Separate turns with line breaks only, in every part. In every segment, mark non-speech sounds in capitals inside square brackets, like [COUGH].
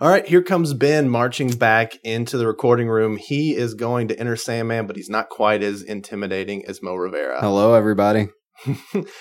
All right, here comes Ben marching back into the recording room. He is going to enter Sandman, but he's not quite as intimidating as Mo Rivera.
Hello, everybody. [LAUGHS]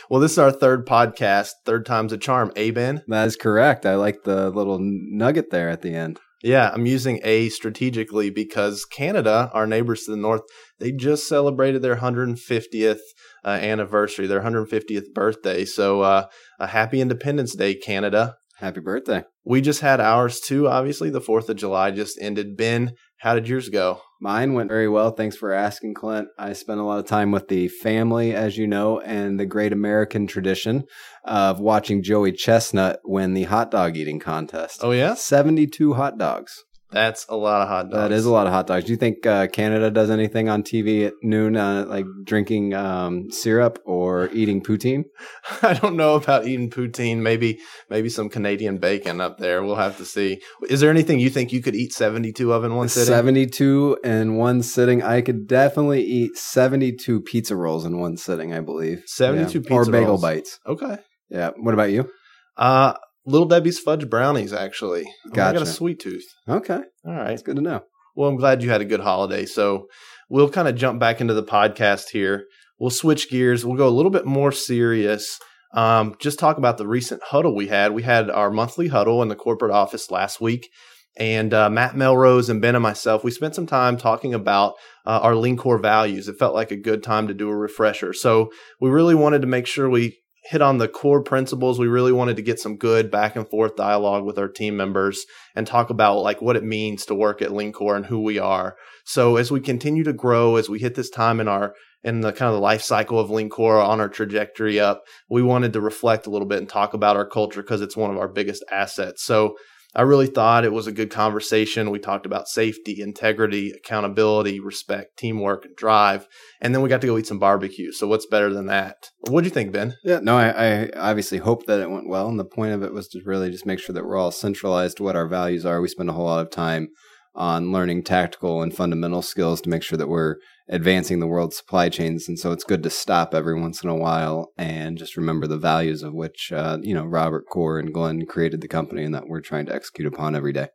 well, this is our third podcast, third time's a charm. A Ben?
That is correct. I like the little nugget there at the end.
Yeah, I'm using A strategically because Canada, our neighbors to the north, they just celebrated their 150th uh, anniversary, their 150th birthday. So, uh, a happy Independence Day, Canada.
Happy birthday.
We just had ours too, obviously. The 4th of July just ended. Ben, how did yours go?
Mine went very well. Thanks for asking, Clint. I spent a lot of time with the family, as you know, and the great American tradition of watching Joey Chestnut win the hot dog eating contest.
Oh, yeah?
72 hot dogs.
That's a lot of hot dogs.
That is a lot of hot dogs. Do you think uh, Canada does anything on TV at noon, uh, like drinking um, syrup or eating poutine? [LAUGHS]
I don't know about eating poutine. Maybe, maybe some Canadian bacon up there. We'll have to see. Is there anything you think you could eat seventy-two of in one sitting?
Seventy-two in one sitting. I could definitely eat seventy-two pizza rolls in one sitting. I believe
seventy-two
yeah.
pizza
or bagel
rolls.
bites.
Okay.
Yeah. What about you?
Uh Little Debbie's fudge brownies, actually.
Gotcha.
I got a sweet tooth.
Okay.
All right.
It's good to know.
Well, I'm glad you had a good holiday. So we'll kind of jump back into the podcast here. We'll switch gears. We'll go a little bit more serious. Um, just talk about the recent huddle we had. We had our monthly huddle in the corporate office last week. And uh, Matt Melrose and Ben and myself, we spent some time talking about uh, our LeanCor values. It felt like a good time to do a refresher. So we really wanted to make sure we hit on the core principles. We really wanted to get some good back and forth dialogue with our team members and talk about like what it means to work at LeanCor and who we are. So as we continue to grow, as we hit this time in our in the kind of the life cycle of LeanCor on our trajectory up, we wanted to reflect a little bit and talk about our culture because it's one of our biggest assets. So I really thought it was a good conversation. We talked about safety, integrity, accountability, respect, teamwork, and drive. And then we got to go eat some barbecue. So what's better than that? What do you think, Ben?
Yeah, no, I, I obviously hope that it went well. And the point of it was to really just make sure that we're all centralized to what our values are. We spend a whole lot of time on learning tactical and fundamental skills to make sure that we're advancing the world's supply chains. And so it's good to stop every once in a while and just remember the values of which, uh, you know, Robert Core and Glenn created the company and that we're trying to execute upon every day.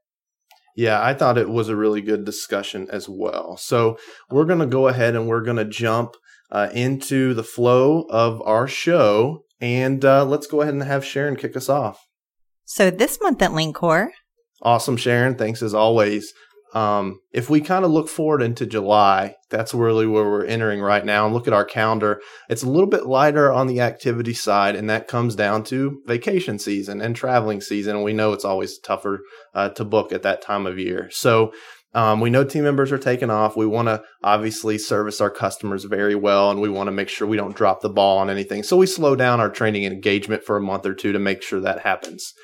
Yeah, I thought it was a really good discussion as well. So we're going to go ahead and we're going to jump uh, into the flow of our show. And uh, let's go ahead and have Sharon kick us off.
So this month at LeanCor.
Awesome, Sharon. Thanks as always. Um, if we kind of look forward into July, that's really where we're entering right now and look at our calendar. It's a little bit lighter on the activity side, and that comes down to vacation season and traveling season. And we know it's always tougher uh, to book at that time of year. So um, we know team members are taking off. We want to obviously service our customers very well, and we want to make sure we don't drop the ball on anything. So we slow down our training and engagement for a month or two to make sure that happens.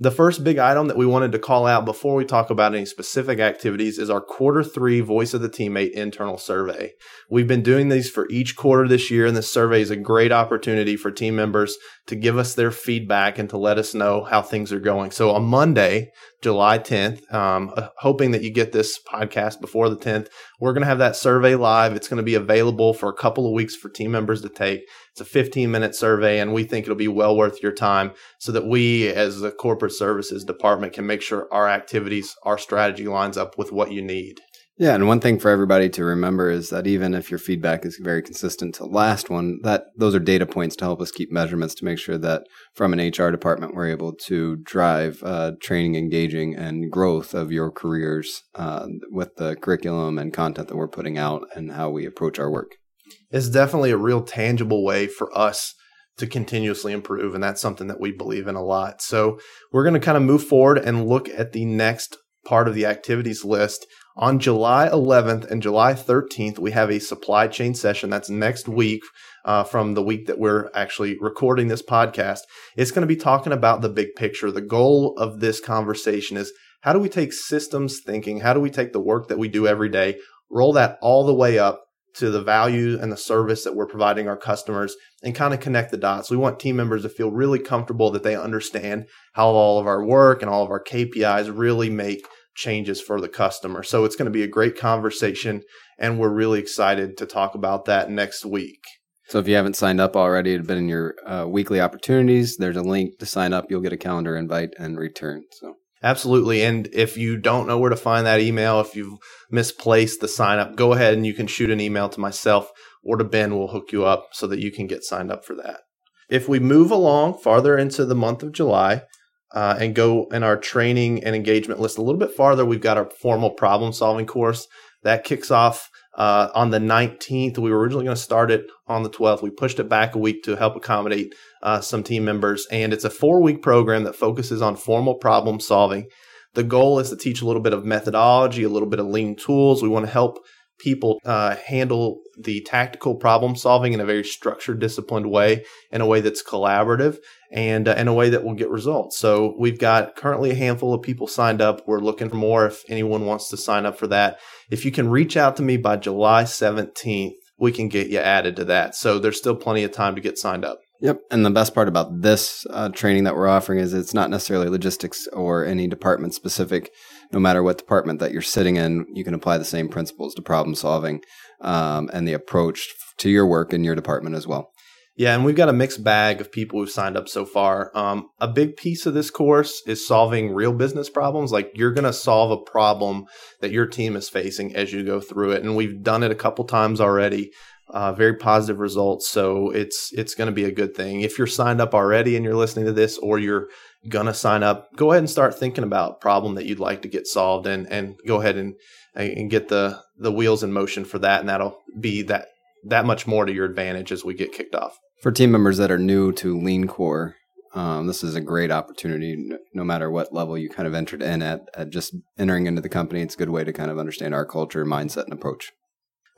The first big item that we wanted to call out before we talk about any specific activities is our quarter three Voice of the Teammate internal survey. We've been doing these for each quarter this year, and this survey is a great opportunity for team members to give us their feedback and to let us know how things are going. So on Monday, July 10th, um, uh, hoping that you get this podcast before the 10th, we're going to have that survey live. It's going to be available for a couple of weeks for team members to take. It's a 15 minute survey, and we think it'll be well worth your time so that we, as the corporate services department, can make sure our activities, our strategy lines up with what you need.
Yeah, and one thing for everybody to remember is that even if your feedback is very consistent to last one, that those are data points to help us keep measurements to make sure that from an HR department we're able to drive uh, training, engaging, and growth of your careers uh, with the curriculum and content that we're putting out and how we approach our work.
It's definitely a real tangible way for us to continuously improve, and that's something that we believe in a lot. So we're going to kind of move forward and look at the next part of the activities list on July 11th and July 13th, we have a supply chain session. That's next week uh, from the week that we're actually recording this podcast. It's going to be talking about the big picture. The goal of this conversation is how do we take systems thinking? How do we take the work that we do every day, roll that all the way up to the value and the service that we're providing our customers and kind of connect the dots. We want team members to feel really comfortable that they understand how all of our work and all of our KPIs really make changes for the customer. So it's going to be a great conversation, and we're really excited to talk about that next week.
So if you haven't signed up already, it's been in your uh, weekly opportunities. There's a link to sign up. You'll get a calendar invite and return. So.
Absolutely. And if you don't know where to find that email, if you've misplaced the sign up, go ahead and you can shoot an email to myself or to Ben. We'll hook you up so that you can get signed up for that. If we move along farther into the month of July uh, and go in our training and engagement list a little bit farther, we've got our formal problem solving course that kicks off uh, on the 19th. We were originally going to start it on the 12th. We pushed it back a week to help accommodate uh, some team members. And it's a four week program that focuses on formal problem solving. The goal is to teach a little bit of methodology, a little bit of lean tools. We want to help people uh, handle the tactical problem solving in a very structured, disciplined way, in a way that's collaborative and uh, in a way that will get results. So we've got currently a handful of people signed up. We're looking for more if anyone wants to sign up for that. If you can reach out to me by July 17th, we can get you added to that. So there's still plenty of time to get signed up.
Yep. And the best part about this uh, training that we're offering is it's not necessarily logistics or any department specific. No matter what department that you're sitting in, you can apply the same principles to problem solving um, and the approach to your work in your department as well.
Yeah, and we've got a mixed bag of people who've signed up so far. Um, a big piece of this course is solving real business problems. Like you're going to solve a problem that your team is facing as you go through it, and we've done it a couple times already. Uh, very positive results, so it's it's going to be a good thing. If you're signed up already and you're listening to this, or you're gonna sign up, go ahead and start thinking about problem that you'd like to get solved, and and go ahead and and get the the wheels in motion for that, and that'll be that that much more to your advantage as we get kicked off.
For team members that are new to LeanCor, um, this is a great opportunity. No, no, matter what level you kind of entered in at, at just entering into the company, it's a good way to kind of understand our culture, mindset, and approach.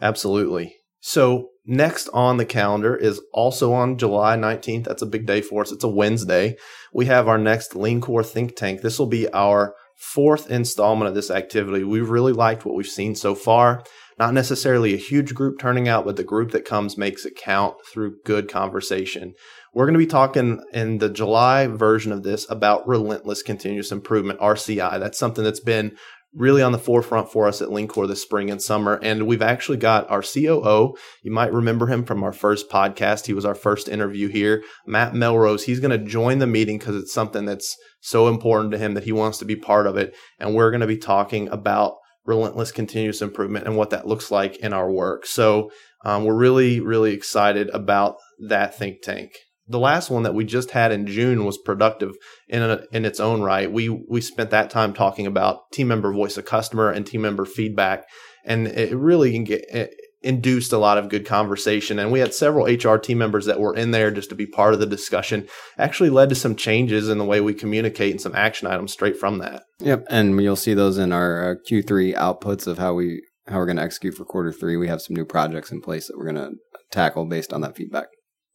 Absolutely. So next on the calendar is also on July 19th. That's a big day for us. It's a Wednesday. We have our next LeanCor Think Tank. This will be our fourth installment of this activity. We really liked what we've seen so far. Not necessarily a huge group turning out, but the group that comes makes it count through good conversation. We're going to be talking in the July version of this about relentless continuous improvement, RCI. That's something that's been really on the forefront for us at LeanCor this spring and summer. And we've actually got our COO. You might remember him from our first podcast. He was our first interview here, Matt Melrose. He's going to join the meeting because it's something that's so important to him that he wants to be part of it. And we're going to be talking about relentless continuous improvement and what that looks like in our work. So um, we're really, really excited about that think tank the last one that we just had in June was productive in a, in its own right. We we spent that time talking about team member voice of customer and team member feedback, and it really it induced a lot of good conversation. And we had several HR team members that were in there just to be part of the discussion. Actually, led to some changes in the way we communicate and some action items straight from that.
Yep, and you'll see those in our uh, Q3 outputs of how we how we're going to execute for quarter three. We have some new projects in place that we're going to tackle based on that feedback.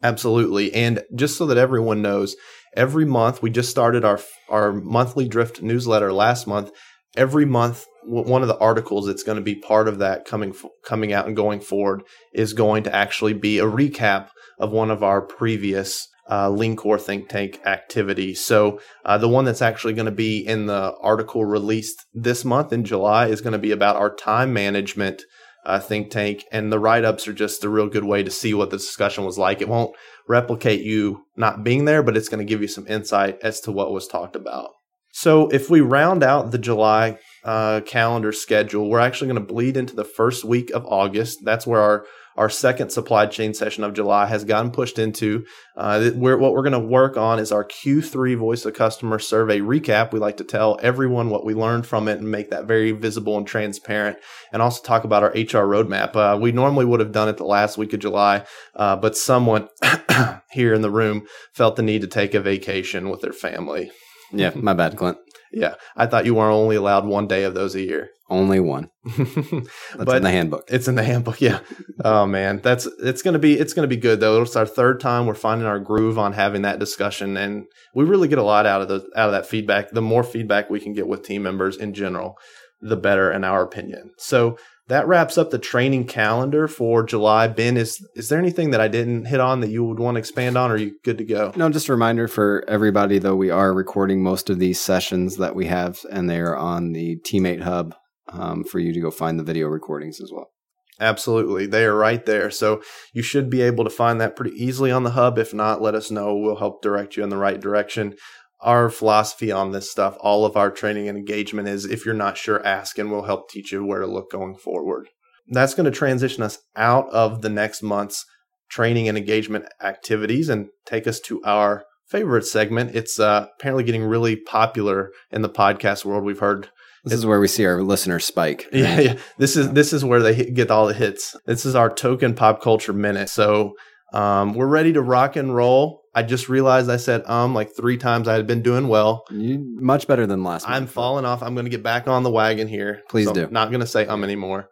Absolutely. And just so that everyone knows, every month we just started our our monthly drift newsletter last month. Every month one of the articles that's going to be part of that coming coming out and going forward is going to actually be a recap of one of our previous uh, LeanCor Think Tank activities. So uh, the one that's actually going to be in the article released this month in July is going to be about our time management uh, think tank, and the write ups are just a real good way to see what the discussion was like. It won't replicate you not being there, but it's going to give you some insight as to what was talked about. So, if we round out the July uh, calendar schedule, we're actually going to bleed into the first week of August. That's where our our second supply chain session of July has gotten pushed into. Uh, we're, what we're going to work on is our Q3 Voice of Customer survey recap. We like to tell everyone what we learned from it and make that very visible and transparent, and also talk about our HR roadmap. Uh, we normally would have done it the last week of July, uh, but someone [COUGHS] here in the room felt the need to take a vacation with their family.
Yeah, my bad, Clint.
Yeah, I thought you were only allowed one day of those a year.
Only one. [LAUGHS] That's but in the handbook.
It's in the handbook. Yeah. oh man, that's it's gonna be it's gonna be good though. It's our third time we're finding our groove on having that discussion, and we really get a lot out of the out of that feedback. The more feedback we can get with team members in general, the better, in our opinion. So that wraps up the training calendar for July. Ben, is is there anything that I didn't hit on that you would want to expand on? Or are you good to go?
No, just a reminder for everybody though, we are recording most of these sessions that we have, and they are on the Teammate Hub um, for you to go find the video recordings as well.
Absolutely. They are right there. So you should be able to find that pretty easily on the hub. If not, let us know. We'll help direct you in the right direction. Our philosophy on this stuff, all of our training and engagement is if you're not sure, ask and we'll help teach you where to look going forward. That's going to transition us out of the next month's training and engagement activities and take us to our favorite segment. It's uh, apparently getting really popular in the podcast world. We've heard
this is where we see our listeners spike.
Right? Yeah, yeah. This is this is where they get all the hits. This is our token pop culture minute. So um, we're ready to rock and roll. I just realized I said um like three times. I had been doing well.
You, much better than last.
I'm month. falling off. I'm going to get back on the wagon here.
Please
so
do.
not going to say um anymore.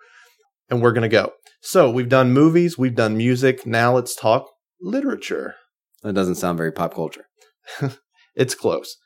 And we're going to go. So we've done movies. We've done music. Now let's talk literature.
That doesn't sound very pop culture. [LAUGHS]
it's close.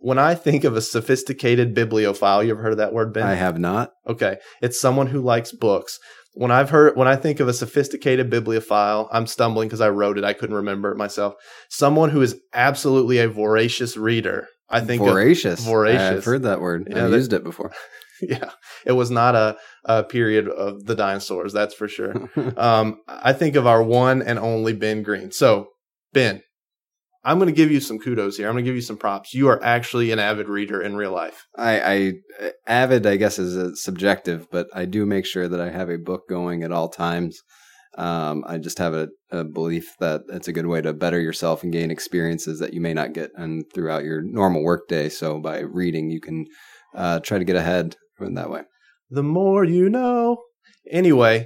When I think of a sophisticated bibliophile, you ever heard of that word, Ben?
I have not.
Okay. It's someone who likes books. When I've heard, when I think of a sophisticated bibliophile, I'm stumbling because I wrote it. I couldn't remember it myself. Someone who is absolutely a voracious reader. I think
voracious.
voracious.
I've heard that word. Yeah, I've used it before. [LAUGHS]
Yeah, it was not a, a period of the dinosaurs. That's for sure. [LAUGHS] um, I think of our one and only Ben Green. So, Ben, I'm going to give you some kudos here. I'm going to give you some props. You are actually an avid reader in real life.
I, I avid, I guess, is a subjective, but I do make sure that I have a book going at all times. Um, I just have a, a, belief that it's a good way to better yourself and gain experiences that you may not get and throughout your normal workday. So by reading, you can uh, try to get ahead in that way.
The more you know. Anyway, uh,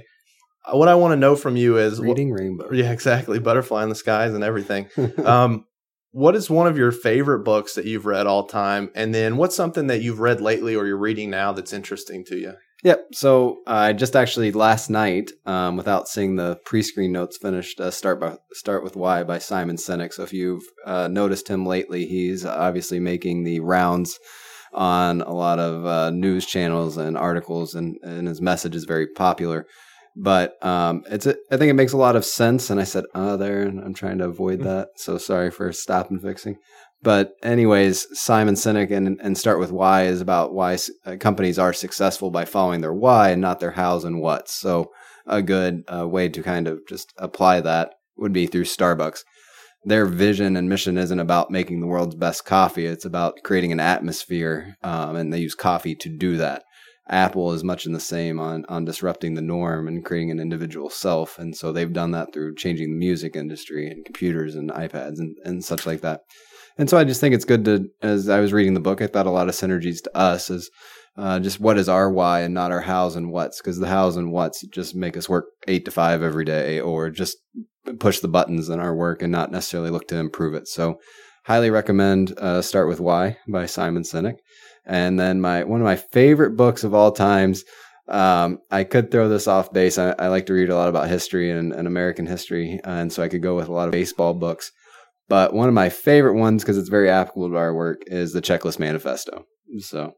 what I want to know from you is
reading rainbow.
Yeah, exactly. Butterfly in the skies and everything. [LAUGHS] um, what is one of your favorite books that you've read all time? And then what's something that you've read lately or you're reading now that's interesting to you?
Yep. So I uh, just actually last night, um, without seeing the pre-screen notes, finished uh, "Start by Start with Why" by Simon Sinek. So if you've uh, noticed him lately, he's obviously making the rounds on a lot of uh, news channels and articles, and, and his message is very popular. But um, it's a, I think it makes a lot of sense. And I said, "Oh, there," and I'm trying to avoid mm. that. So sorry for stop and fixing. But anyways, Simon Sinek and and start with why is about why uh, companies are successful by following their why and not their hows and whats. So a good uh, way to kind of just apply that would be through Starbucks. Their vision and mission isn't about making the world's best coffee. It's about creating an atmosphere, um, and they use coffee to do that. Apple is much in the same on on disrupting the norm and creating an individual self. And so they've done that through changing the music industry and computers and iPads and, and such like that. And so I just think it's good to, as I was reading the book, I thought a lot of synergies to us is uh, just what is our why and not our hows and whats, because the hows and whats just make us work eight to five every day or just push the buttons in our work and not necessarily look to improve it. So highly recommend uh, Start With Why by Simon Sinek. And then my one of my favorite books of all times. Um, I could throw this off base. I, I, like to read a lot about history and, and American history, and so I could go with a lot of baseball books. But one of my favorite ones, because it's very applicable to our work, is the Checklist Manifesto. So,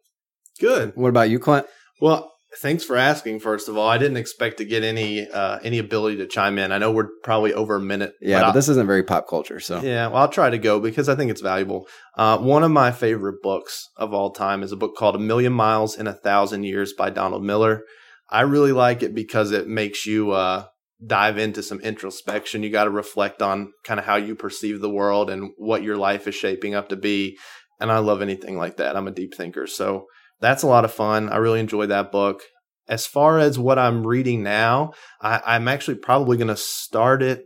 good.
What about you, Clint?
Well, thanks for asking. First of all, I didn't expect to get any uh, any ability to chime in. I know we're probably over a minute.
Yeah, but, but this isn't very pop culture, so
yeah. Well, I'll try to go because I think it's valuable. Uh, one of my favorite books of all time is a book called A Million Miles in a Thousand Years by Donald Miller. I really like it because it makes you uh, dive into some introspection. You got to reflect on kind of how you perceive the world and what your life is shaping up to be. And I love anything like that. I'm a deep thinker, so that's a lot of fun. I really enjoyed that book. As far as what I'm reading now, I, am actually probably going to start it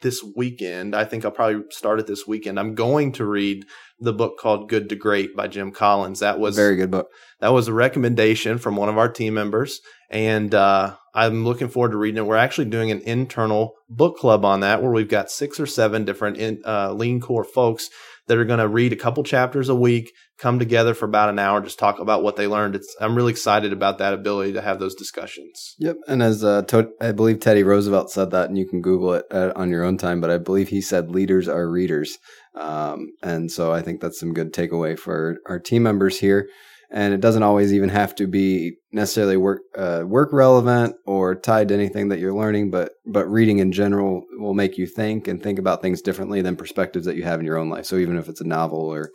this weekend. I think I'll probably start it this weekend. I'm going to read the book called Good to Great by Jim Collins. That was
very good book.
That was a recommendation from one of our team members, and uh, I'm looking forward to reading it. We're actually doing an internal book club on that, where we've got six or seven different in, uh, LeanCor folks that are going to read a couple chapters a week, come together for about an hour, just talk about what they learned. It's, I'm really excited about that ability to have those discussions.
Yep. And as uh, to- I believe Teddy Roosevelt said that, and you can Google it uh, on your own time, but I believe he said leaders are readers. Um, and so I think that's some good takeaway for our team members here and it doesn't always even have to be necessarily work uh, work relevant or tied to anything that you're learning but but reading in general will make you think and think about things differently than perspectives that you have in your own life so even if it's a novel or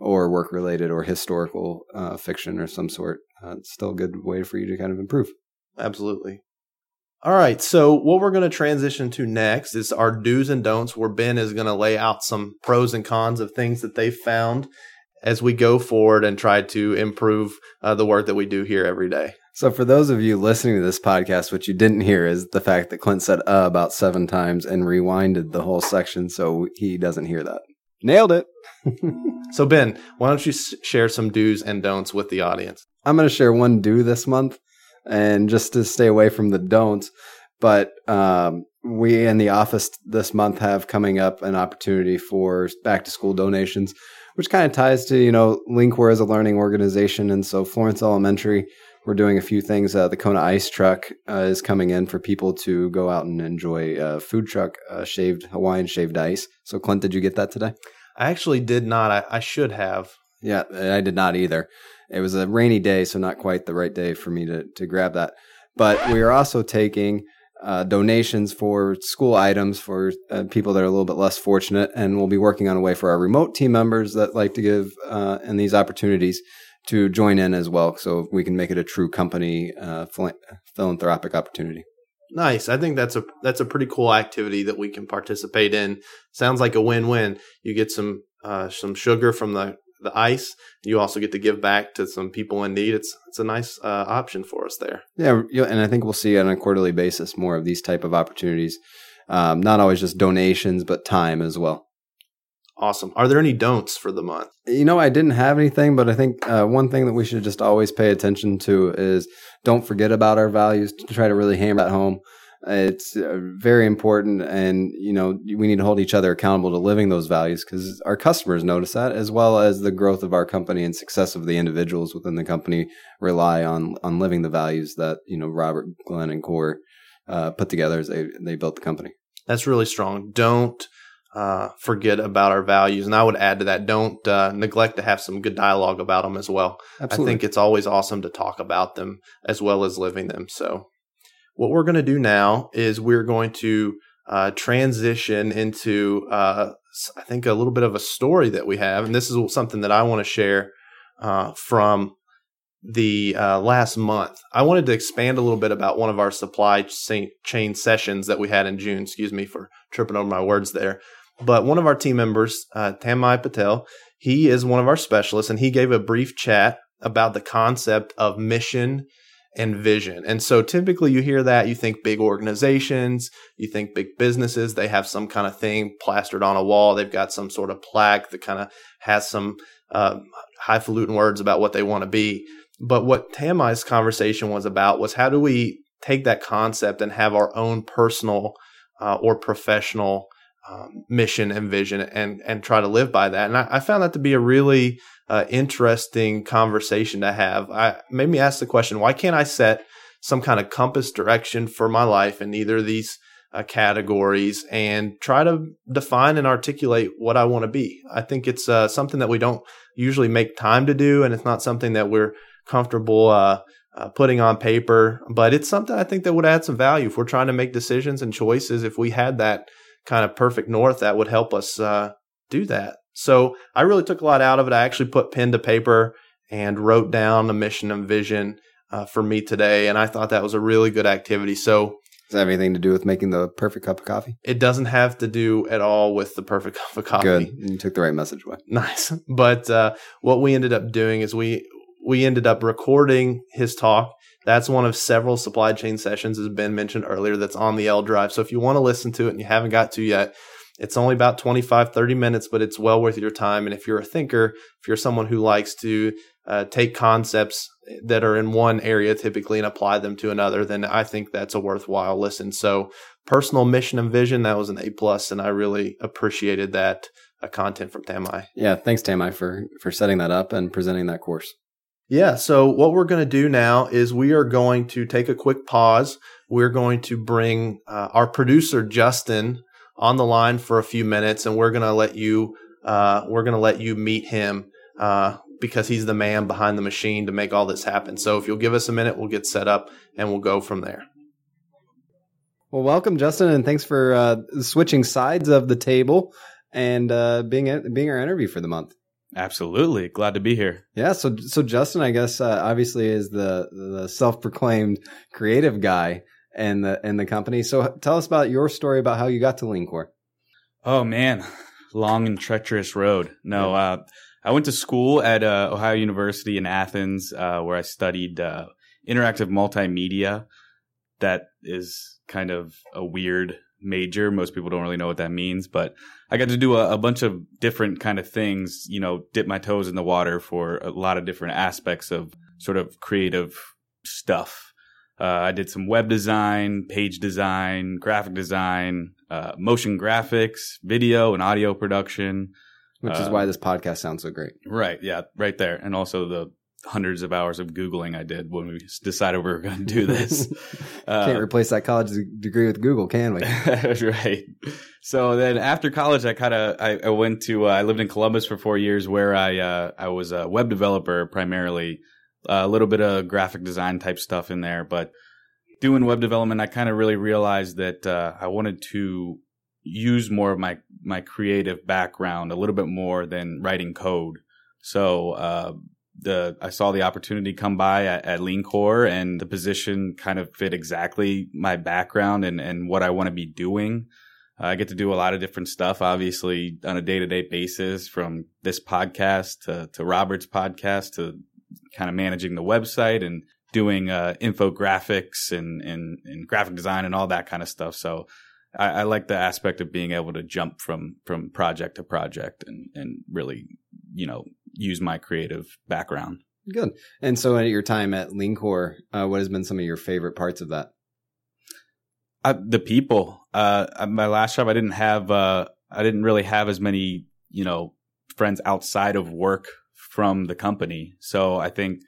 or work related or historical uh, fiction or some sort uh, it's still a good way for you to kind of improve
absolutely All right. So what we're going to transition to next is our do's and don'ts, where Ben is going to lay out some pros and cons of things that they've found as we go forward and try to improve uh, the work that we do here every day.
So, for those of you listening to this podcast, what you didn't hear is the fact that Clint said uh about seven times and rewinded the whole section so he doesn't hear that. Nailed it. [LAUGHS]
So Ben, why don't you share some do's and don'ts with the audience?
I'm going to share one do this month and just to stay away from the don'ts. But um, we in the office this month have coming up an opportunity for back to school donations, which kind of ties to, you know, LeanCor as a learning organization. And so Florence Elementary, we're doing a few things. Uh, the Kona Ice Truck uh, is coming in for people to go out and enjoy a food truck uh, shaved Hawaiian shaved ice. So Clint, did you get that today?
I actually did not. I, I should have.
Yeah, I did not either. It was a rainy day, so not quite the right day for me to, to grab that. But we are also taking uh, donations for school items for uh, people that are a little bit less fortunate, and we'll be working on a way for our remote team members that like to give uh, in these opportunities to join in as well, so we can make it a true company uh, phil- philanthropic opportunity.
Nice. I think that's a that's a pretty cool activity that we can participate in. Sounds like a win-win. You get some uh, some sugar from the the ice. You also get to give back to some people in need. It's it's a nice uh, option for us there.
Yeah, and I think we'll see on a quarterly basis more of these type of opportunities. Um, not always just donations, but time as well.
Awesome. Are there any don'ts for the month?
You know, I didn't have anything, but I think uh, one thing that we should just always pay attention to is don't forget about our values to try to really hammer that home. It's uh, very important, and you know we need to hold each other accountable to living those values because our customers notice that, as well as the growth of our company and success of the individuals within the company rely on on living the values that you know Robert, Glenn, and Core uh, put together as they they built the company.
That's really strong. Don't uh, forget about our values, and I would add to that: don't uh, neglect to have some good dialogue about them as well.
Absolutely.
I think it's always awesome to talk about them as well as living them. So, what we're going to do now is we're going to uh, transition into, uh, I think, a little bit of a story that we have. And this is something that I want to share uh, from the uh, last month. I wanted to expand a little bit about one of our supply chain chain sessions that we had in June. Excuse me for tripping over my words there. But one of our team members, uh, Tamai Patel, he is one of our specialists, and he gave a brief chat about the concept of mission and vision. And so typically you hear that, you think big organizations, you think big businesses, they have some kind of thing plastered on a wall. They've got some sort of plaque that kind of has some uh, highfalutin words about what they want to be. But what Tammy's conversation was about was how do we take that concept and have our own personal uh, or professional um, mission and vision and and try to live by that. And I, I found that to be a really uh, interesting conversation to have. I made me ask the question: Why can't I set some kind of compass direction for my life in either of these uh, categories and try to define and articulate what I want to be? I think it's uh, something that we don't usually make time to do, and it's not something that we're comfortable. Uh, uh, putting on paper, but it's something I think that would add some value if we're trying to make decisions and choices. If we had that kind of perfect north that would help us uh, do that. So I really took a lot out of it. I actually put pen to paper and wrote down a mission and vision uh, for me today, and I thought that was a really good activity. So
Does that have anything to do with making the perfect cup of coffee?
it doesn't have to do at all with the perfect [LAUGHS] cup of coffee.
Good. You took the right message away.
Nice. [LAUGHS] But uh, what we ended up doing is we we ended up recording his talk. That's one of several supply chain sessions, as Ben mentioned earlier, that's on the L Drive. So if you want to listen to it and you haven't got to yet, it's only about 25, 30 minutes, but it's well worth your time. And if you're a thinker, if you're someone who likes to uh, take concepts that are in one area typically and apply them to another, then I think that's a worthwhile listen. So personal mission and vision, that was an A plus, and I really appreciated that uh, content from Tamai.
Yeah, thanks, Tamai, for for setting that up and presenting that course.
Yeah. So what we're going to do now is we are going to take a quick pause. We're going to bring uh, our producer Justin on the line for a few minutes, and we're going to let you uh, we're going to let you meet him uh, because he's the man behind the machine to make all this happen. So if you'll give us a minute, we'll get set up and we'll go from there.
Well, welcome, Justin, and thanks for uh, switching sides of the table and uh, being being our interview for the month.
Absolutely. Glad to be here.
Yeah, so so Justin, I guess uh, obviously is the the self proclaimed creative guy in the in the company. So tell us about your story about how you got to LeanCor.
Oh man, long and treacherous road. No, uh, I went to school at uh, Ohio University in Athens, uh, where I studied uh, interactive multimedia. That is kind of a weird major. Most people don't really know what that means, but I got to do a, a, bunch of different kind of things. You know, dip my toes in the water for a lot of different aspects of sort of creative stuff. Uh, I did some web design, page design, graphic design, uh, motion graphics, video and audio production.
Which is uh, why this podcast sounds so great.
Right. Yeah. Right there. And also the hundreds of hours of Googling I did when we decided we were going to do this. [LAUGHS]
Can't uh, replace that college degree with Google, can we? [LAUGHS]
right. So then after college, I kind of, I, I, went to, uh, I lived in Columbus for four years where I, uh, I was a web developer primarily, a little bit of graphic design type stuff in there, but doing web development, I kind of really realized that, uh, I wanted to use more of my, my creative background a little bit more than writing code. So, uh, the I saw the opportunity come by at, at LeanCor and the position kind of fit exactly my background and, and what I want to be doing. I get to do a lot of different stuff, obviously on a day to day basis from this podcast to, to Robert's podcast to kind of managing the website and doing uh, infographics and, and, and graphic design and all that kind of stuff. So I, I, like the aspect of being able to jump from, from project to project and, and really, you know, use my creative background.
Good. And so, at your time at LeanCor, uh, what has been some of your favorite parts of that?
Uh, the people. Uh, my last job, I didn't have. Uh, I didn't really have as many, you know, friends outside of work from the company. So I think,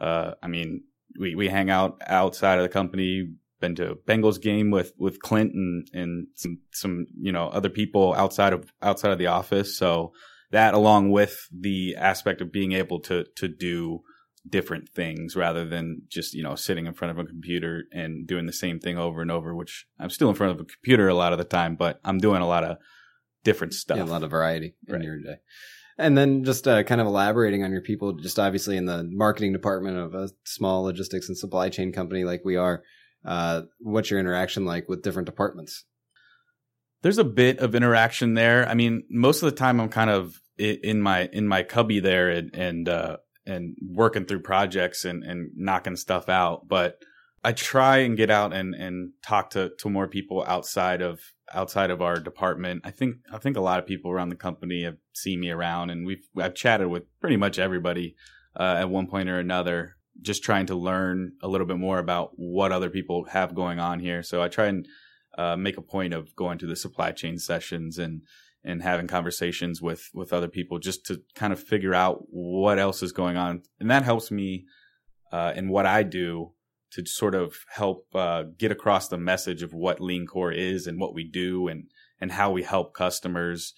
uh, I mean, we we hang out outside of the company. Been to a Bengals game with with Clint and and some some you know other people outside of outside of the office. So that along with the aspect of being able to to do different things rather than just you know sitting in front of a computer and doing the same thing over and over which i'm still in front of a computer a lot of the time but i'm doing a lot of different stuff
yeah, a lot of variety right. in your day. And then just uh, kind of elaborating on your people just obviously in the marketing department of a small logistics and supply chain company like we are uh, what's your interaction like with different departments
there's a bit of interaction there. I mean, most of the time I'm kind of in my in my cubby there and and uh, and working through projects and and knocking stuff out. But I try and get out and and talk to to more people outside of outside of our department. I think I think a lot of people around the company have seen me around, and we've I've chatted with pretty much everybody uh, at one point or another, just trying to learn a little bit more about what other people have going on here. So I try and uh, make a point of going to the supply chain sessions and and having conversations with with other people just to kind of figure out what else is going on. And that helps me uh, in what i do to sort of help uh, get across the message of what LeanCor is and what we do and and how we help customers.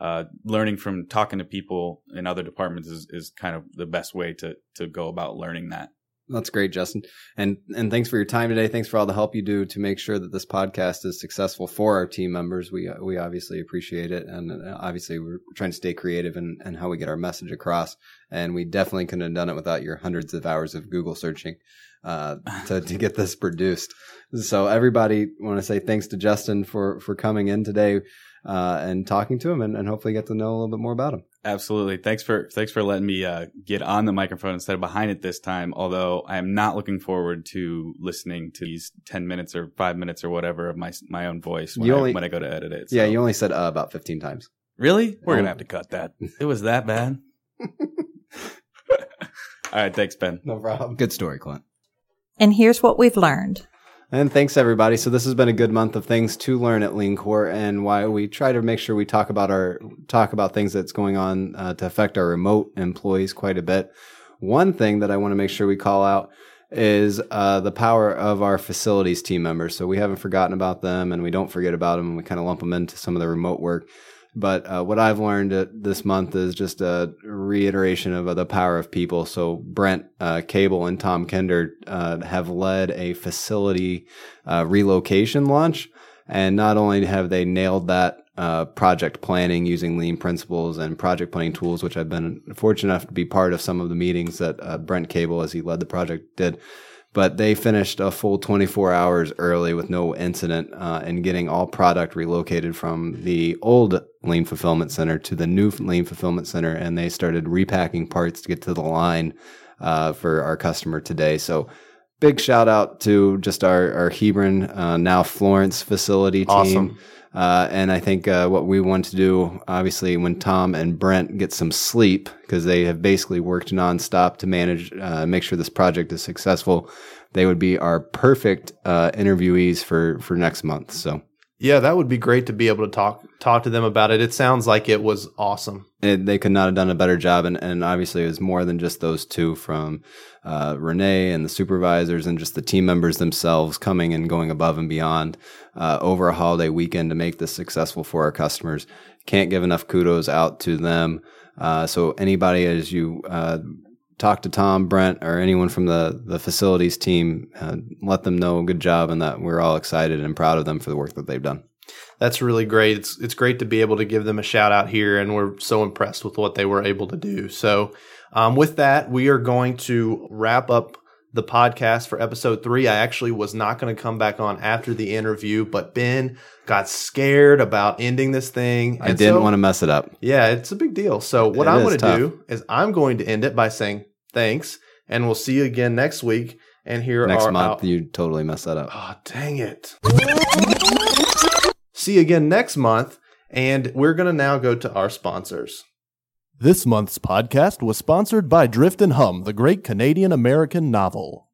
Uh, learning from talking to people in other departments is, is kind of the best way to to go about learning that
that's great, Justin. And and thanks for your time today. Thanks for all the help you do to make sure that this podcast is successful for our team members. We we obviously appreciate it, and uh, obviously we're trying to stay creative and and how we get our message across. And we definitely couldn't have done it without your hundreds of hours of Google searching uh, [LAUGHS] to to get this produced. So everybody, want to say thanks to Justin for for coming in today uh, and talking to him, and, and hopefully get to know a little bit more about him.
Absolutely. Thanks for thanks for letting me uh, get on the microphone instead of behind it this time. Although I am not looking forward to listening to these ten minutes or five minutes or whatever of my my own voice when, only, I, when I go to edit it.
So. Yeah, you only said uh, about fifteen times.
Really? We're gonna have to cut that. It was that bad. [LAUGHS] All right. Thanks, Ben.
No problem. Good story, Clint.
And here's what we've learned.
And thanks everybody. So this has been a good month of things to learn at LeanCor, and why we try to make sure we talk about our talk about things that's going on uh, to affect our remote employees quite a bit. One thing that I want to make sure we call out is uh, the power of our facilities team members. So we haven't forgotten about them, and we don't forget about them, and we kind of lump them into some of the remote work. But uh, what I've learned this month is just a reiteration of uh, the power of people. So Brent uh, Cable and Tom Kinder uh, have led a facility uh, relocation launch. And not only have they nailed that uh, project planning using lean principles and project planning tools, which I've been fortunate enough to be part of some of the meetings that Brent Cable, as he led the project, did but they finished a full 24 hours early with no incident uh, and getting all product relocated from the old lean fulfillment center to the new lean fulfillment center. And they started repacking parts to get to the line uh, for our customer today. So big shout out to just our, our Hebron, uh, now Florence facility team.
Awesome.
Uh, and I think uh, what we want to do, obviously, when Tom and Brent get some sleep, because they have basically worked nonstop to manage, uh, make sure this project is successful, they would be our perfect uh, interviewees for for next month. So
Yeah, that would be great to be able to talk talk to them about it. It sounds like it was awesome.
it, they could not have done a better job. And, and obviously, it was more than just those two from uh, Renee and the supervisors and just the team members themselves coming and going above and beyond uh, over a holiday weekend to make this successful for our customers. Can't give enough kudos out to them. Uh, so, anybody as you uh, talk to Tom, Brent, or anyone from the, the facilities team, uh, let them know good job and that we're all excited and proud of them for the work that they've done.
That's really great. It's it's great to be able to give them a shout out here, and we're so impressed with what they were able to do. So, um, with that, we are going to wrap up the podcast for episode three. I actually was not going to come back on after the interview, but Ben got scared about ending this thing.
I didn't want to mess it up.
Yeah, it's a big deal. So what
It
I'm going to do is I'm going to end it by saying thanks, and we'll see you again next week. And here
Next
are
month,
our-
you totally messed that up.
Oh, dang it. See you again next month. And we're going to now go to our sponsors.
This month's podcast was sponsored by Drift and Hum, the great Canadian American novel.